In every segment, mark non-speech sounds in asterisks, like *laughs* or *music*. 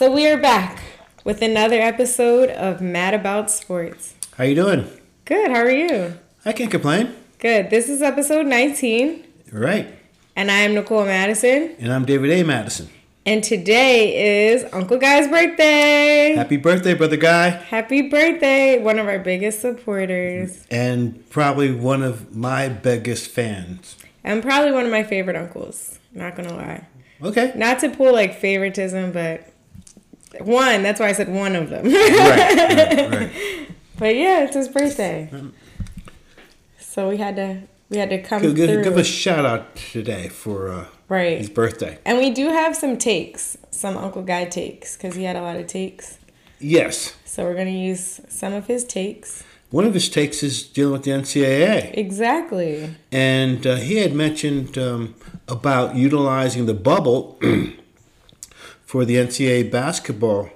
So we are back with another episode of Mad About Sports. How you doing? Good. How are you? I can't complain. Good. This is episode 19, Right. and I am Nicole Madison. And I'm David A. Madison. And today is Uncle Guy's birthday. Happy birthday, brother guy. Happy birthday! One of our biggest supporters, And probably one of my biggest fans. and probably one of my favorite uncles. Not gonna lie. Okay. Not to pull like favoritism, but one. That's why I said one of them. right, right, right. *laughs* But yeah, it's his birthday. So we had to we had to come Give, give, through. give a shout out today for uh, right. his birthday. And we do have some takes, some Uncle Guy takes, because he had a lot of takes. Yes. So we're gonna use some of his takes. One of his takes is dealing with the NCAA. Exactly. And uh, he had mentioned um, about utilizing the bubble *clears throat* for the NCAA basketball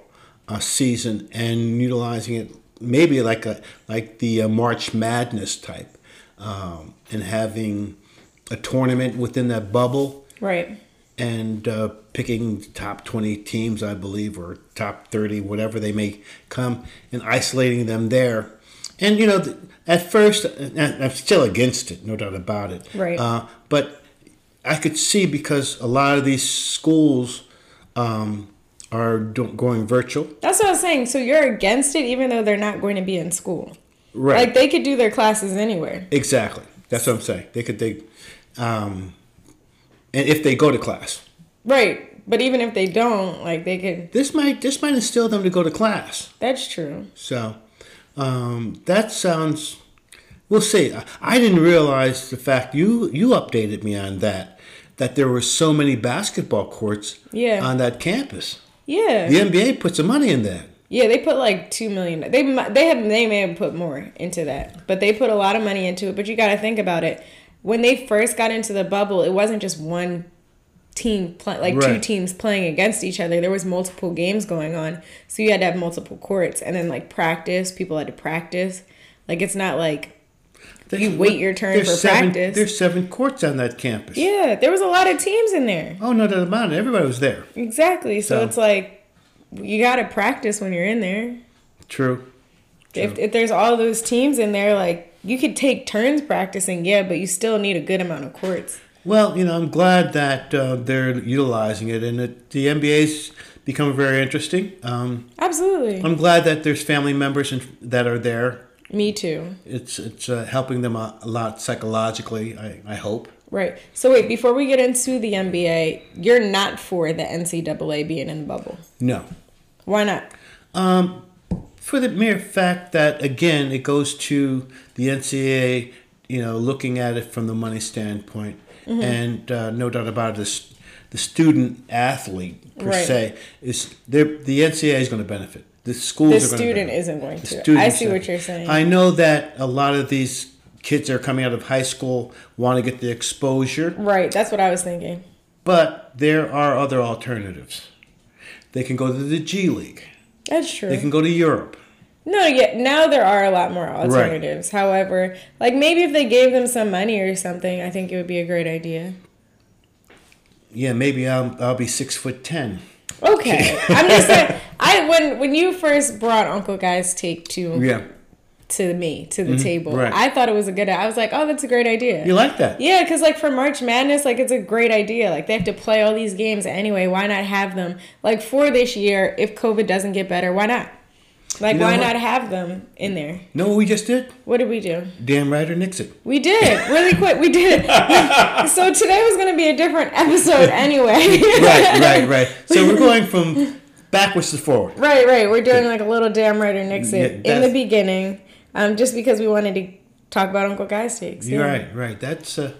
uh, season and utilizing it maybe like a like the uh, March Madness type, um, and having a tournament within that bubble Right. and uh, picking top 20 teams, I believe, or top 30, whatever they may come, and isolating them there. And, you know, at first, I'm still against it, no doubt about it. Right. Uh, but I could see because a lot of these schools um, are going virtual. That's what I was saying. So you're against it, even though they're not going to be in school. Right. Like they could do their classes anywhere. exactly. That's what I'm saying. They could, they, um, and if they go to class. Right. But even if they don't, like they could. This might this might instill them to go to class. That's true. So um, that sounds. We'll see. I, I didn't realize the fact you you updated me on that that there were so many basketball courts Yeah. on that campus. Yeah. The NBA put some money in that. Yeah, they put like two million. They they have they may have put more into that, but they put a lot of money into it. But you got to think about it. When they first got into the bubble, it wasn't just one team play, like two teams playing against each other. There was multiple games going on, so you had to have multiple courts, and then like practice. People had to practice. Like it's not like You wait your turn for seven, practice. There's seven courts on that campus. yeah, there was a lot of teams in there. Oh no doubt about it. Everybody was there. Exactly. So, So- it's like you got to practice when you're in there. True. If, if there's all those teams in there, like you could take turns practicing, yeah, but you still need a good amount of courts. Well, you know, I'm glad that uh, they're utilizing it, and it, the NBA's become very interesting. Um, Absolutely. I'm glad that there's family members and, that are there Me too. it's it's uh, helping them a, a lot psychologically. I, I hope. Right. So wait, before we get into the NBA, you're not for the NCAA being in the bubble. No, Why not? um, for the mere fact that again it goes to the NCAA, you know, looking at it from the money standpoint, Mm-hmm. and uh, no doubt about it, this, the student athlete per Right. se is the NCAA is going to benefit. The schools The are going to student isn't going The to. I see what you're saying. I know that a lot of these kids that are coming out of high school want to get the exposure. right. That's what I was thinking. But there are other alternatives. They can go to the G League. That's true. They can go to Europe. No, yeah, now there are a lot more alternatives. However, like maybe if they gave them some money or something, I think it would be a great idea. Yeah, maybe I'll, I'll be six foot ten. Okay, *laughs* I'm just saying. I when when you first brought Uncle Guy's take to Yeah. to me to the mm-hmm. table, right. I thought it was a good. I was like, oh, that's a great idea. You like that? Yeah, because like for March Madness, like it's a great idea. Like they have to play all these games anyway. Why not have them like for this year? If COVID doesn't get better, why not? Like You know why what? not have them in there? No, we just did? What did we do? Damn right or nix it. We did really quick. We did. *laughs* so today was going to be a different episode anyway. Right, right, right. *laughs* So we're going from backwards to forward. Right, right. We're doing like a little damn right or nix Yeah, in the beginning, um, just because we wanted to talk about Uncle Guy's takes. Yeah. right, right. That's uh,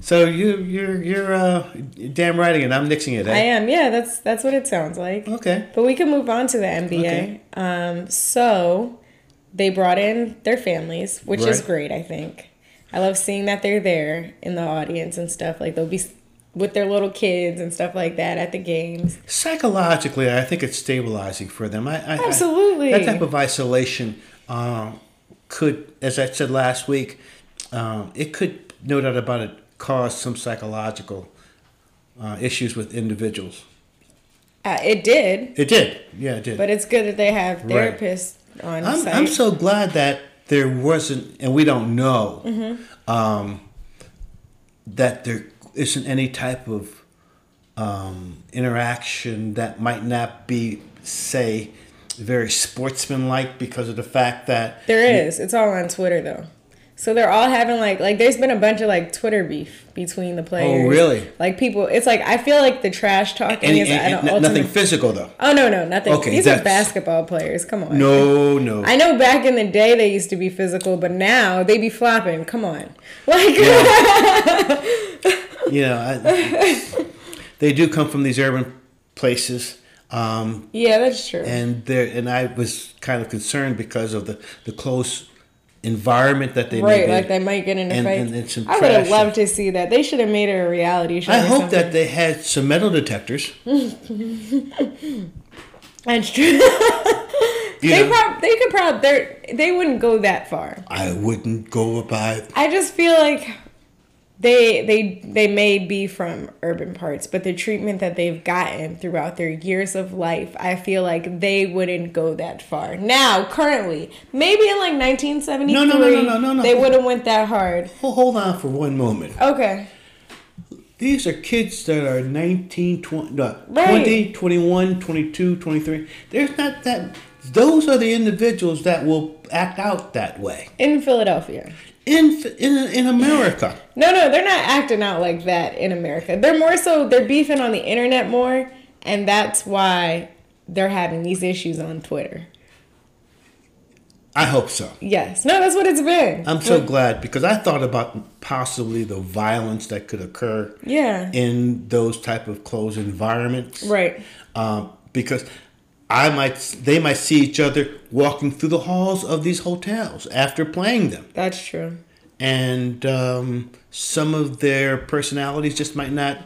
so you you're you're uh, damn writing it. I'm nixing it. I Eh? am. Yeah, that's that's what it sounds like. Okay. But we can move on to the NBA. Okay. Um, so they brought in their families, which is great. I think I love seeing that they're there in the audience and stuff. Like they'll be with their little kids and stuff like that at the games. Psychologically, I think it's stabilizing for them. I, I I- Absolutely. that type of isolation uh, could, as I said last week, um, it could, no doubt about it, cause some psychological uh, issues with individuals. Uh, it did, It did. Yeah, it did. but it's good that they have Right. therapists on I'm, site. I'm so glad that there wasn't, and we don't know, Mm-hmm. um, that there isn't any type of um, interaction that might not be, say, very sportsmanlike because of the fact that There is. It's all on Twitter though. So they're all having like like there's been a bunch of like Twitter beef between the players. Oh, really? Like people it's like I feel like the trash talking any, is I don't n- nothing physical though. Oh no, no, nothing. Okay, These are basketball players. Come on. No, no. I know back in the day they used to be physical, but now they be flopping. Come on. Like *laughs* you know, I, *laughs* they do come from these urban places. Um, Yeah, that's true. and there and I was kind of concerned because of the the close environment that they right, like they might get into and- fights. and some I would have loved to see that. They should have made it a reality show. I hope something. that they had some metal detectors. *laughs* That's true. *laughs* They prob- they could probably they they wouldn't go that far. I wouldn't go by. I just feel like they they they may be from urban parts, but the treatment that they've gotten throughout their years of life, I feel like they wouldn't go that far. Now, currently, maybe in like 1973, No, no, no, no, no, no, no. they would have went that hard. Well, hold on for one moment. Okay. These are kids that are 19, 20, no, Right. 20 21, 22, 23. There's not that. Those are the individuals that will act out that way In Philadelphia. In in in America. No, no, they're not acting out like that in America. They're more so they're beefing on the internet more, and that's why they're having these issues on Twitter. I hope so. Yes. No, that's what it's been. I'm so glad because I thought about possibly the violence that could occur Yeah. in those type of closed environments. Right. Um, because I might, they might see each other walking through the halls of these hotels after playing them, That's true. and um, some of their personalities just might not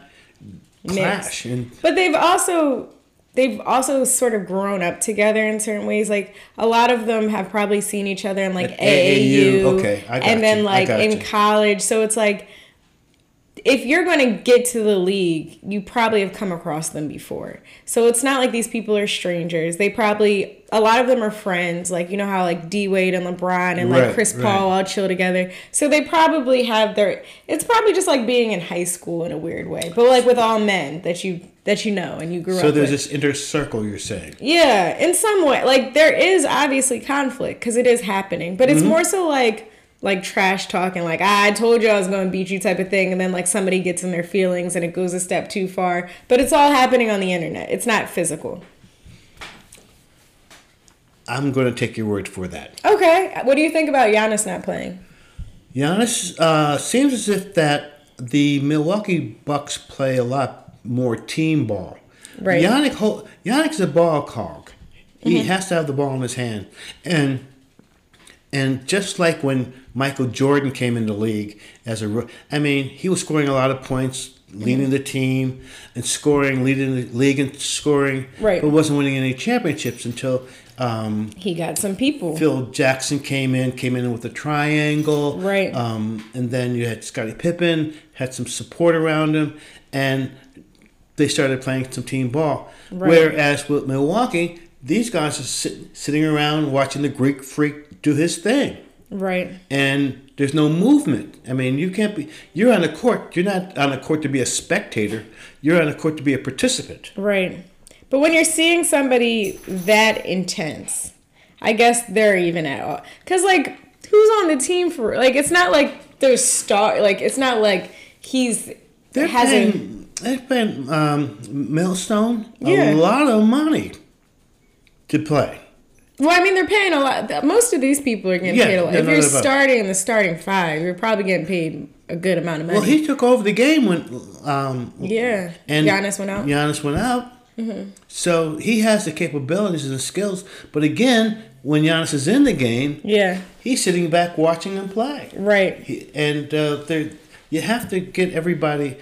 clash. And But they've also they've also sort of grown up together in certain ways. Like a lot of them have probably seen each other in like AAU, AAU, okay, and then you, like in you. college. So it's like if you're going to get to the league, you probably have come across them before. So it's not like these people are strangers. They probably a lot of them are friends. Like you know how like D Wade and LeBron and like Chris right. Paul all chill together. So they probably have their. It's probably just like being in high school in a weird way, but like with all men that you that you know and you grew so up So there's with. this inner circle. You're saying. Yeah, in some way, like there is obviously conflict because it is happening, but it's Mm-hmm. more so like like trash talking, like "Ah, I told you I was going to beat you type of thing, and then like somebody gets in their feelings and it goes a step too far. But it's all happening on the internet. It's not physical. I'm going to take your word for that. Okay, what do you think about Giannis not playing? Giannis uh, seems as if that the Milwaukee Bucks play a lot more team ball. Right. Yannick, Yannick's a ball hog. He has to have the ball in his hand, and and just like when Michael Jordan came in the league as a, I mean, he was scoring a lot of points, leading the team, and scoring, leading the league and scoring, Right. but wasn't winning any championships until. Um, He got some people. Phil Jackson came in, came in with a triangle. Right. Um, and then you had Scottie Pippen, had some support around him, and they started playing some team ball. Right. Whereas with Milwaukee, these guys are sit, sitting around watching the Greek freak do his thing. Right. And there's no movement. I mean, you can't be, you're on the court. You're not on the court to be a spectator. You're on the court to be a participant. Right. But when you're seeing somebody that intense, I guess they're even at all. Cause like, who's on the team for? Like, it's not like there's star. Like, it's not like he's They're hasn't. paying, they're paying um, Middleton Yeah. a lot of money to play. Well, I mean, they're paying a lot. Most of these people are getting Yeah, paid a lot. yeah, if no you're starting in the starting five, you're probably getting paid a good amount of money. Well, he took over the game when um, yeah. and Giannis went out. Mm-hmm. Giannis went out. So he has the capabilities and the skills. But again, when Giannis is in the game, Yeah. he's sitting back watching them play. Right. He, and uh, there, you have to get everybody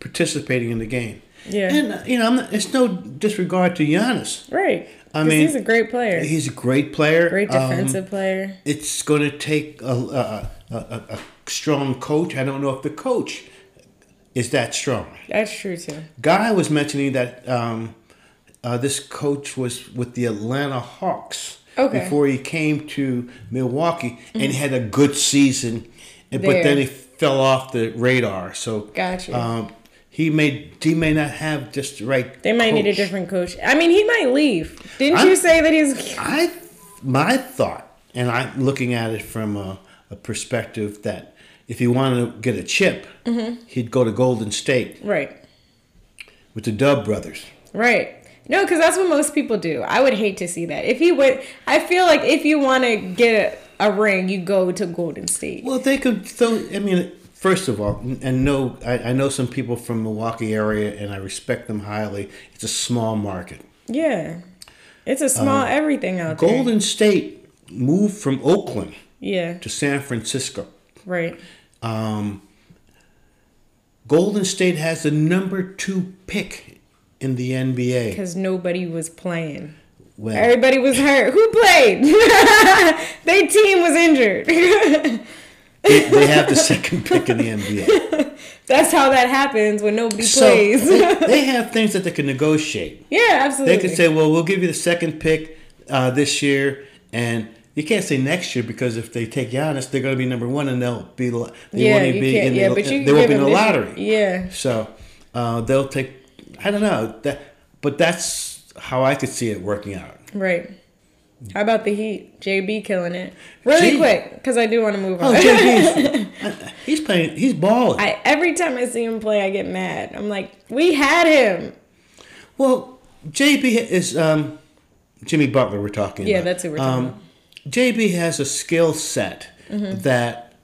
participating in the game. Yeah. And uh, you know, I'm not, it's no disregard to Giannis. Right. I mean, he's a great player. He's a great player. Great Um, defensive player. it's going to take a, a, a, a, strong coach. I don't know if the coach is that strong. That's true too. Guy was mentioning that um, Uh, this coach was with the Atlanta Hawks Okay. before he came to Milwaukee, and had a good season, and, but then he fell off the radar. So Gotcha. Um, he may he may not have just the right. They might need a different coach. I mean, he might leave. Didn't I'm- you say that he's I my thought, and I'm looking at it from a, a perspective that if he wanted to get a chip, Mm-hmm. he'd go to Golden State right? with the Dub brothers. Right. No, because that's what most people do. I would hate to see that. If he would, I feel like if you want to get a, a ring, you go to Golden State. Well, they could. So I mean, first of all, and no, I, I know some people from Milwaukee area, and I respect them highly. It's a small market. Yeah. It's a small everything out there. Uh, Golden State moved from Oakland Yeah. to San Francisco. Right. Um, Golden State has the number two pick in the NBA. Because nobody was playing. Well, Everybody was hurt. Who played? *laughs* Their team was injured. *laughs* they, they have the second pick in the NBA. *laughs* That's how that happens when nobody So plays. they, they *laughs* have things that they can negotiate. yeah, absolutely. They can say, "Well, we'll give you the second pick uh, this year," and you can't say next year because if they take Giannis, they're going to be number one, and they'll be they yeah, won't be in Yeah, the, but you they won't be in the lottery. Yeah. So uh, they'll take. I don't know that, but that's how I could see it working out. Right. How about the Heat? JB killing it. Really J- quick, because I do want to move on. Oh, on. JB's, *laughs* he's playing. He's balling. I every time I see him play, I get mad. I'm like, we had him. Well, JB is um, Jimmy Butler. We're talking. Yeah, about. that's who we're talking um, JB has a skill set Mm-hmm. that,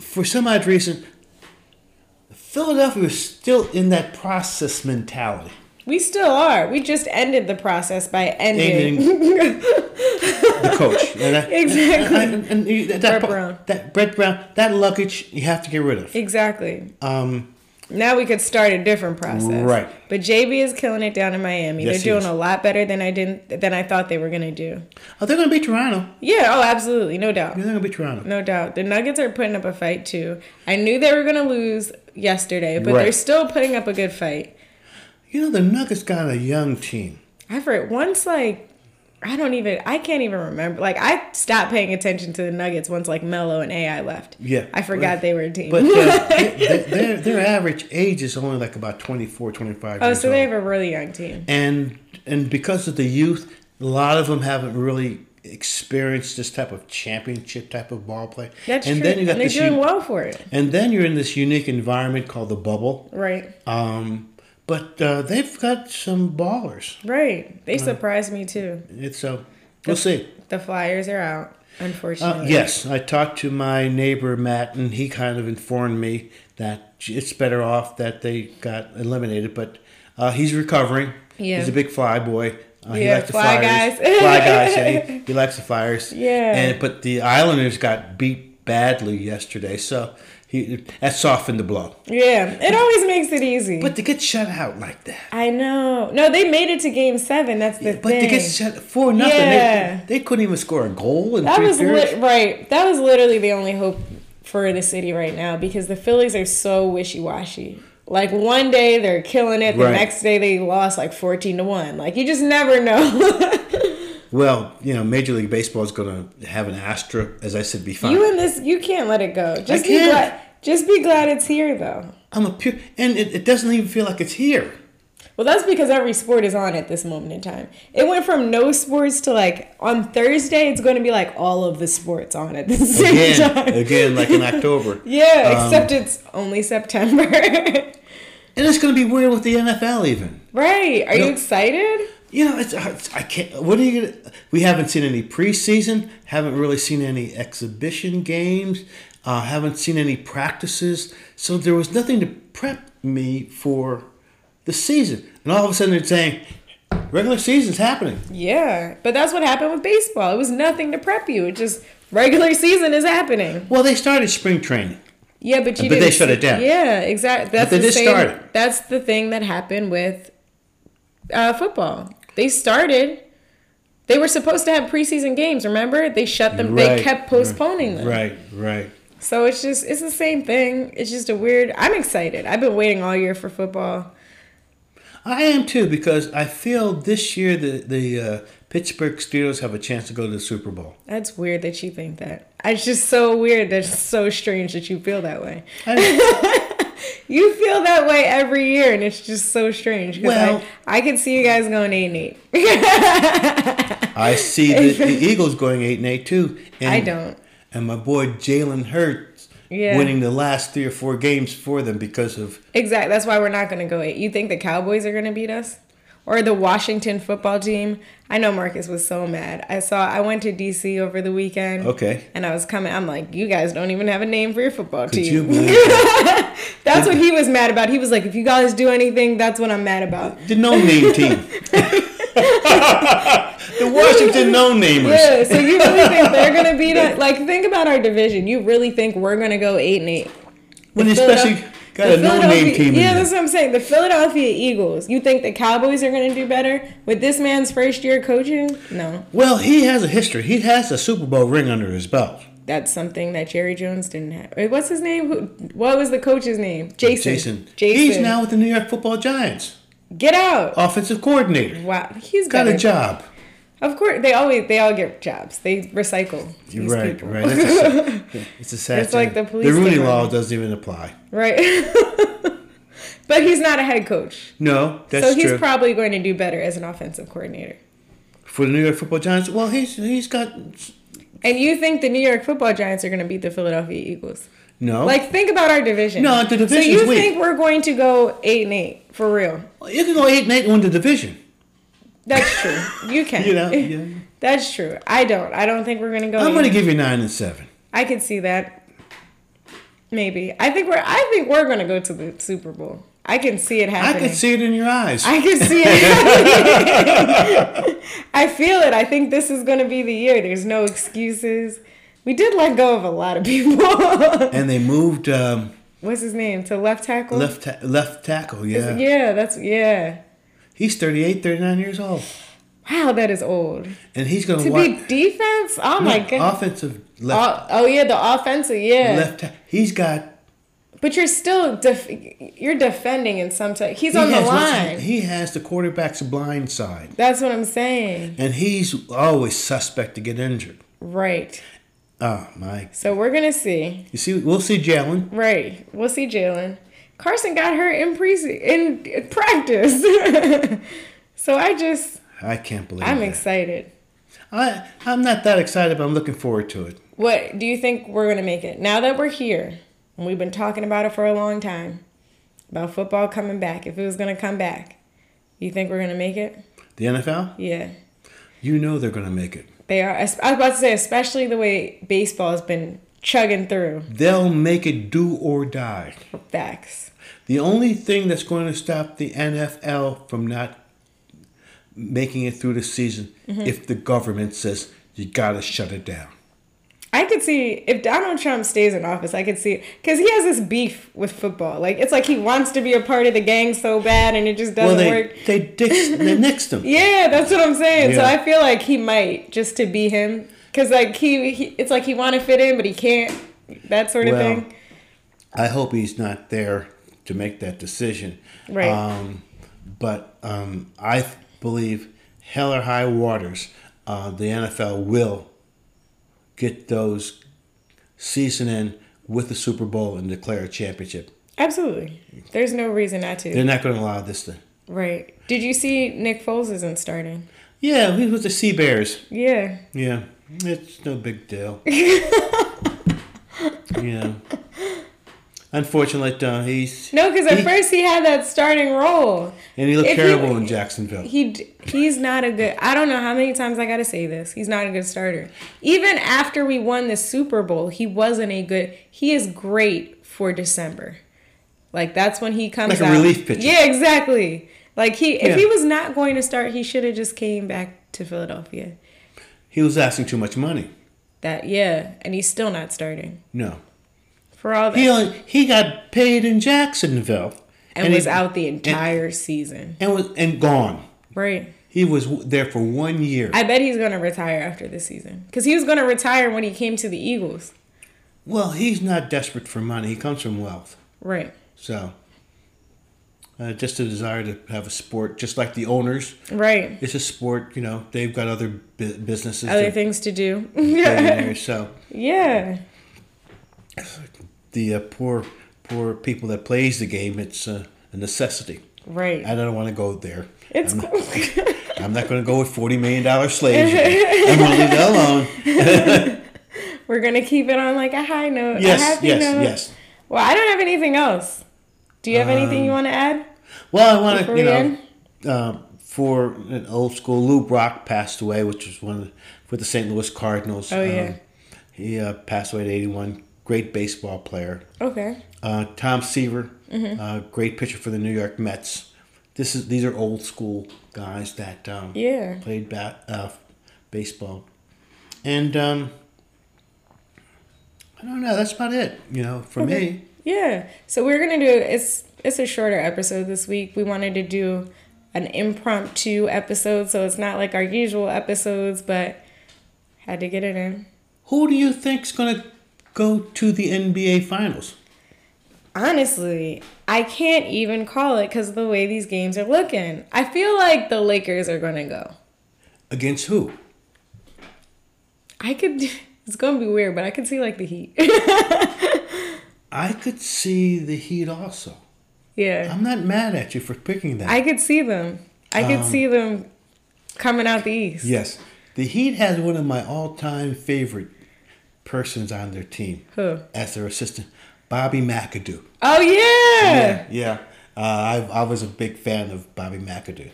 for some odd reason, Philadelphia is still in that process mentality. We still are. We just ended the process by ending. Ending *laughs* the coach. And I- Exactly. and- and you- that, Brett Brown. That Brett Brown. That luggage you have to get rid of. exactly. Um, Now we could start a different process. Right. But JB is killing it down in Miami. Yes, They're doing a lot better than I didn't than I thought they were gonna do. oh, they're going to beat Toronto. Yeah. Oh, absolutely. No doubt. They're going to beat Toronto. No doubt. The Nuggets are putting up a fight too. I knew they were gonna lose yesterday, but Right. they're still putting up a good fight. You know, the Nuggets got a young team. I've heard once like I don't even I can't even remember. Like I stopped paying attention to the Nuggets once like Melo and AI left. Yeah. I forgot they were a team. But *laughs* they- their their average age is only like about 24, 25 oh, years so they have a really young team. and and because of the youth, a lot of them haven't really experienced this type of championship type of ball play. That's and true. then you got and they're doing u- well for it. and then you're in this unique environment called the bubble. Right. Um, but uh, they've got some ballers. Right. They surprised me too. It's uh, we'll see. The Flyers are out, Uh, unfortunately. yes, I talked to my neighbor Matt, and he kind of informed me that it's better off that they got eliminated. But uh, he's recovering. Yeah. he's a big fly boy. Uh, he Yeah, likes the fly flyers. guys. fly guys. Yeah, he, *laughs* he likes the flyers. Yeah. And but the Islanders got beat badly yesterday, so he that softened the blow. Yeah. It always makes it easy. But to get shut out like that. I know. No, they made it to game seven. That's the But thing. But to get shut four nothing, Yeah. they, they couldn't even score a goal in That was li- right. That was literally the only hope for the city right now because the Phillies are so wishy washy. Like one day they're killing it, the Right. next day they lost like fourteen to one. Like you just never know. *laughs* Well, you know, Major League Baseball is going to have an Astra, as I said, be fine. you and this, you can't let it go. Just be can't. glad. Just be glad it's here though. I'm a pure, and it, it doesn't even feel like it's here. Well, that's because every sport is on at this moment in time. It went from no sports to like on Thursday, it's going to be like all of the sports on at the same Again, time. again, like in October. *laughs* Yeah, Um, except it's only September. *laughs* And it's going to be weird with the NFL even. right. Are you No. excited? You know, it's, it's I can't. What are you gonna? We haven't seen any preseason. Haven't really seen any exhibition games. Uh, haven't seen any practices. So there was nothing to prep me for the season. And all of a sudden, they're saying regular season's happening. Yeah, but that's what happened with baseball. It was nothing to prep you. It just regular season is happening. Well, they started spring training. Yeah, but you But they shut it down. Yeah, exactly. That's they the just same. started. That's the thing that happened with uh, football. They started. They were supposed to have preseason games. Remember, they shut them. They kept postponing them. Right, right. So it's just it's the same thing. It's just a weird. I'm excited. I've been waiting all year for football. I am too because I feel this year the the uh, Pittsburgh Steelers have a chance to go to the Super Bowl. That's weird that you think that. It's just so weird. That's so strange that you feel that way. I- *laughs* *laughs* You feel that way every year, and it's just so strange. Well- I, I can see you guys going eight and eight. I *laughs* see the, the Eagles going eight and eight too. And, I don't. And my boy Jalen Hurts Yeah. winning the last three or four games for them because of Exactly. That's why we're not going to go eight. You think the Cowboys are going to beat us? Or the Washington football team? I know Marcus was so mad. I saw, I went to DC over the weekend. okay. And I was coming, I'm like, you guys don't even have a name for your football Could team. you *laughs* that's what he was mad about. He was like, if you guys do anything, that's what I'm mad about. the no name team? *laughs* the Washington no namers. Yeah, so you really think they're gonna beat us? Like, think about our division. You really think we're gonna go eight and eight? When especially got the a no name team. Yeah, that's what I'm saying. The Philadelphia Eagles. You think the Cowboys are gonna do better with this man's first year coaching? No, Well, he has a history. He has a Super Bowl ring under his belt. that's something that Jerry Jones didn't have. What's his name? Who? What was the coach's name? Jason. Jason. Jason. He's now with the New York Football Giants, get out. offensive coordinator. Wow, he's Got better. a job. Of course, they always they all get jobs. They recycle. You're these right, people. right. A, *laughs* it's a sad It's like the police The Rooney Law doesn't even apply. right. *laughs* but he's not a head coach. No, that's so he's true. probably going to do better as an offensive coordinator. For the New York Football Giants, well, he's he's got And you think the New York Football Giants are going to beat the Philadelphia Eagles? no. Like, think about our division. No, the So you weak. think we're going to go eight and eight for real? you can go eight and eight and win the division. That's true. You *laughs* can. You know, yeah. *laughs* That's true. I don't. I don't think we're going to go. I'm to give you nine and seven. I could see that. Maybe. I think we're. I think we're going to go to the Super Bowl. I can see it happening. I can see it in your eyes. I can see it. *laughs* I feel it. I think this is going to be the year. There's no excuses. We did let go of a lot of people. and they moved um, What's his name? To left tackle? left ta- left tackle. Is- Yeah, Yeah, that's yeah. He's 38, 39 years old, Wow, that is old. and he's going To watch be defense? Oh my god. offensive left Oh, oh yeah, the offensive, yeah. left. He's got. But you're still def- you're defending in some type. He's He on the line. He has the quarterback's blind side, That's what I'm saying. and he's always suspect to get injured. Right. Oh my! So we're gonna see. You see, we'll see Jalen. Right. We'll see Jalen. Carson got hurt in pre in practice. *laughs* so I just I can't believe. I'm that. excited. I I'm not that excited, but I'm looking forward to it. What do you think we're gonna make it? Now that we're here, and we've been talking about it for a long time, about football coming back. If it was gonna come back, you think we're gonna make it? The NFL, Yeah, you know they're going to make it. they are. I was about to say, especially the way baseball has been chugging through. They'll make it do or die. Facts. The only thing that's going to stop the NFL from not making it through the season Mm-hmm. if the government says you got to shut it down. I could see if Donald Trump stays in office, I could see because he has this beef with football. Like it's like he wants to be a part of the gang so bad, and it just doesn't well, they work. they dix, they nixed them. *laughs* Yeah, that's what I'm saying. So I feel like he might just to be him, because like he, he, it's like he want to fit in, but he can't. That sort of Well, thing. I hope he's not there to make that decision. Right. Um, but um, I believe hell or high waters, uh, the NFL will get those season in with the Super Bowl and declare a championship. Absolutely. There's no reason not to. They're not going to allow this to. right. Did you see Nick Foles isn't starting? Yeah, he was the Sea Bears. Yeah. Yeah, it's no big deal. *laughs* yeah. Unfortunately, uh, he's No, because at He- first he had that starting role. and he looked if he- terrible in Jacksonville. He he's not a good. I don't know how many times I got to say this. He's not a good starter. Even after we won the Super Bowl, he wasn't a good. He is great for December. Like that's when he comes Like a out. relief pitcher. Yeah, exactly. Like he, if Yeah. he was not going to start, he should have just came back to Philadelphia. He was asking too much money. That yeah, and he's still not starting No, for all that. he only, he got paid in Jacksonville and, was he- out the entire season. and was and gone. Right. He was there for one year. I bet he's gonna retire after this season because he was gonna retire when he came to the Eagles. well, he's not desperate for money. He comes from wealth, Right. so uh, just a desire to have a sport, just like the owners. Right. It's a sport, you know. They've got other bu- businesses, Other to- things to do. *laughs* billionaires, so yeah. the uh, poor, poor people that plays the game, it's uh, a necessity. Right. I don't want to go there. It's I'm cool. not, *laughs* I'm not going to go with forty million dollar slaves. I'm going to leave that alone. *laughs* We're gonna keep it on like a high note. a happy yes, note. yes. Well, I don't have anything else. Do you have anything Um, you want to add? Well, I want to, you know, uh, for an old school, Lou Brock passed away, which was one of the, with the St. Louis Cardinals. Oh, yeah. Um, he uh, passed away at 81. Great baseball player. Okay. Uh, Tom Seaver, Mm-hmm. uh, great pitcher for the New York Mets. This is these are old school guys that um, Yeah. played bat, uh, baseball, and um, I don't know. That's about it. You know, for me. Yeah. So we're gonna do it's it's a shorter episode this week. We wanted to do an impromptu episode, so it's not like our usual episodes, but had to get it in. Who do you think's gonna go to the NBA Finals? Honestly, I can't even call it because of the way these games are looking. I feel like the Lakers are gonna go. Against who? I could. *laughs* It's gonna be weird, but I could see like the Heat. *laughs* I could see the Heat also. Yeah, I'm not mad at you for picking that. I could see them. I could Um, see them coming out the East. yes, the Heat has one of my all-time favorite persons on their team Who? as their assistant, Bobby McAdoo. Oh yeah. Yeah, yeah. Uh, I, I was a big fan of Bobby McAdoo.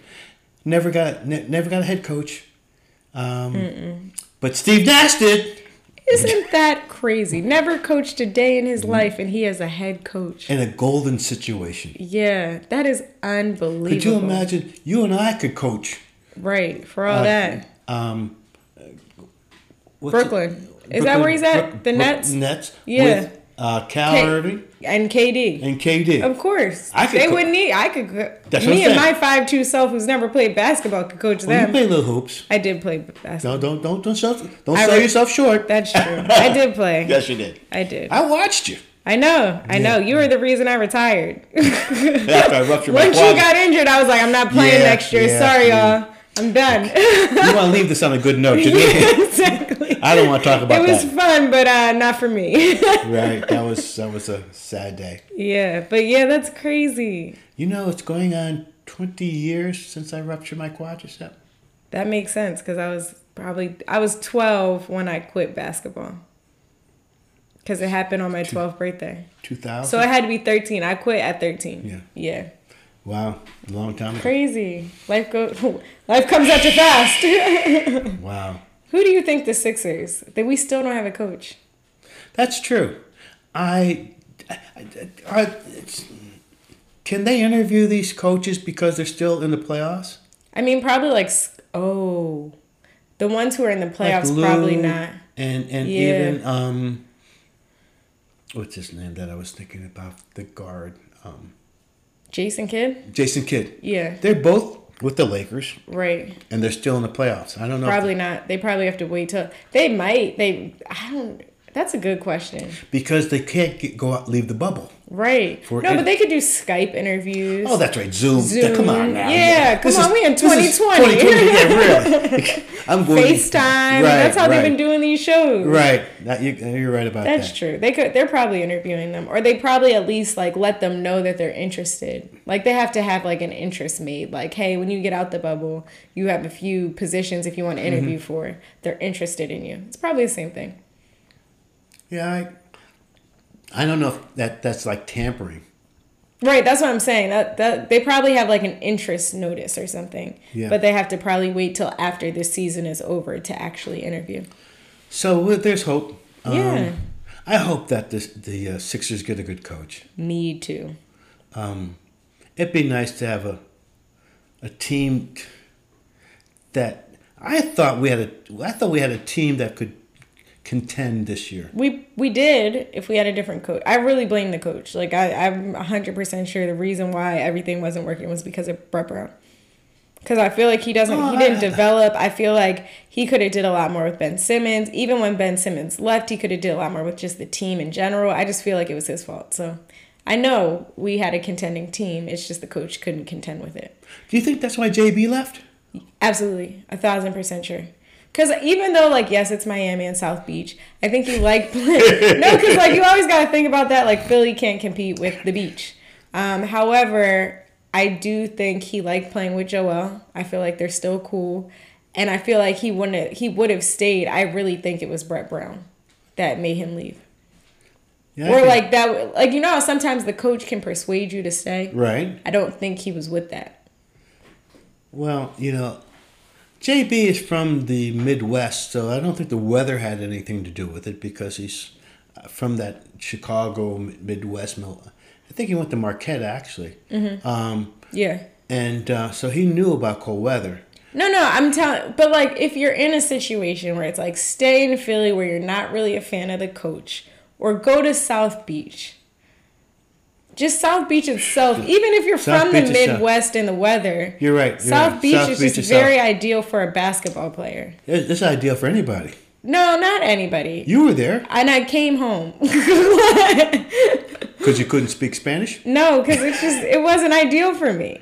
Never got ne- never got a head coach. Um, but Steve Nash did, Isn't that crazy? Never coached a day in his life, and he has a head coach. in a golden situation. Yeah, that is unbelievable. Could you imagine? You and I could coach. Right for all uh, that. Um, what's it- Brooklyn. Is that where he's at? The Nets? Nets. Yeah. Uh, Cal K- Irving And KD. and KD. Of course. I could they co- wouldn't need. I could. co- That's me and my five two self, who's never played basketball, could coach well, you them. play little hoops. I did play basketball. No, don't don't don't sell, don't I sell re- yourself short. That's true. *laughs* I did play. yes, you did. I did. I watched you I know. I know. You were the reason I retired. after I ruptured my Once you got injured, I was like, I'm not playing Yeah, next year. yeah, Sorry, yeah. y'all. I'm done. you want to leave this on a good note, didn't you? *laughs* exactly. I don't want to talk about that. It was that. fun, but uh, not for me. *laughs* Right, that was that was a sad day. yeah, but yeah, that's crazy. You know, it's going on twenty years since I ruptured my quadricep. That makes sense because I was probably I was 12 when I quit basketball. Because it happened on my 12th birthday. Two thousand. So it had to be 13. I quit at 13. Yeah. Yeah. Wow, a long time ago. Crazy. Life go *laughs* life comes at you fast. *laughs* Wow, Who do you think the Sixers? That we still don't have a coach. that's true. I, I, I it's, can they interview these coaches because they're still in the playoffs? I mean, probably like oh, the ones who are in the playoffs Lue probably not. And and Yeah. even um, what's his name that I was thinking about the guard um, Jason Kidd. Jason Kidd. Yeah. They're both with the Lakers Right. and they're still in the playoffs. I don't know. Probably not. They probably have to wait till they might. They. I don't. That's a good question. because they can't get, go out leave the bubble. Right. No, but they could do Skype interviews. Oh, that's right, Zoom. Zoom. Come on now. Yeah, come This on, we in 2020. 2020, Yeah, really. *laughs* I'm going FaceTime. Right, that's how they've been doing these shows. Right. That, you, you're right about That's that. That's true. They could. They're probably interviewing them, or they probably at least like let them know that they're interested. Like they have to have like an interest made. Like, hey, when you get out the bubble, you have a few positions if you want to Mm-hmm. interview for. They're interested in you. It's probably the same thing. Yeah, I, I don't know if that that's like tampering. Right, that's what I'm saying. That that they probably have like an interest notice or something. Yeah. But they have to probably wait till after the season is over to actually interview. So well, there's hope. Um, Yeah. I hope that this, the uh, Sixers get a good coach. Me too. Um, it'd be nice to have a a team that I thought we had a I thought we had a team that could contend this year. We we did if we had a different coach. I really blame the coach. Like I I'm 100% sure the reason why everything wasn't working was because of Brett Brown. Cuz I feel like he doesn't Oh, he didn't I- develop. I feel like he could have did a lot more with Ben Simmons. Even when Ben Simmons left, he could have did a lot more with just the team in general. I just feel like it was his fault. So I know we had a contending team. It's just the coach couldn't contend with it. Do you think that's why JB left? Absolutely, a thousand percent sure. Because even though, like, yes, it's Miami and South Beach, I think you like *laughs* playing. no, because like you always got to think about that. Like Philly can't compete with the beach. Um, however, I do think he liked playing with Joel. I feel like they're still cool, and I feel like he wouldn't. He would have stayed. I really think it was Brett Brown that made him leave. Yeah, or like that, like you know, how sometimes the coach can persuade you to stay. right. I don't think he was with that. Well, you know, JB is from the Midwest, so I don't think the weather had anything to do with it because he's uh, from that Chicago Midwest. I think he went to Marquette actually, um, Yeah. and uh, so he knew about cold weather. No, no, I'm telling. But like, if you're in a situation where it's like stay in Philly, where you're not really a fan of the coach, or go to South Beach. Just South Beach itself, even if you're South from Beach the Midwest and the weather, You're right. you're South right. Beach South is Beach just very South- ideal for a basketball player. It's it's ideal for anybody. No, not anybody. You were there and I came home. *laughs* because you couldn't speak Spanish. no, because it's just it wasn't ideal for me.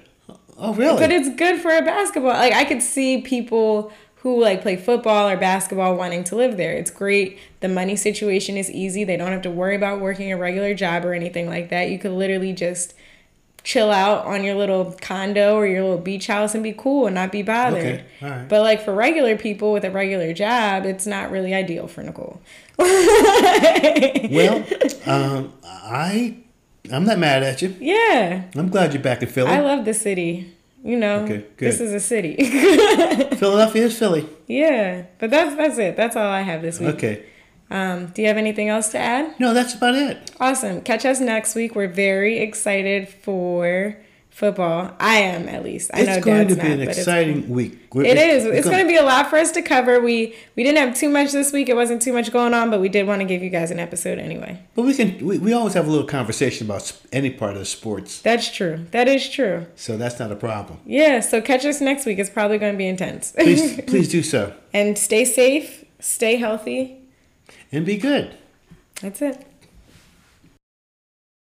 Oh, really? But it's good for a basketball. Like I could see people who like play football or basketball wanting to live there. It's great. The money situation is easy. They don't have to worry about working a regular job or anything like that. You could literally just chill out on your little condo or your little beach house and be cool and not be bothered. Okay, right. But like for regular people with a regular job, it's not really ideal for Nicole. well, *laughs* um, I I'm not mad at you. Yeah. I'm glad you're back in Philly. I love the city. You know, Okay, this is a city. *laughs* Philadelphia is Philly. yeah, but that's that's it. That's all I have this week. Okay. Um, do you have anything else to add? No, that's about it. Awesome. Catch us next week. We're very excited for football. I am at least. I know it's going Dad's to be not, an but it's exciting week. We're- It is. It's going to be a lot for us to cover. We we didn't have too much this week. It wasn't too much going on, but we did want to give you guys an episode anyway. But we can. We, we always have a little conversation about any part of the sports, That's true. That is true. so that's not a problem. Yeah. So catch us next week. It's probably going to be intense. Please, *laughs* please do so and stay safe. Stay healthy. and be good. That's it.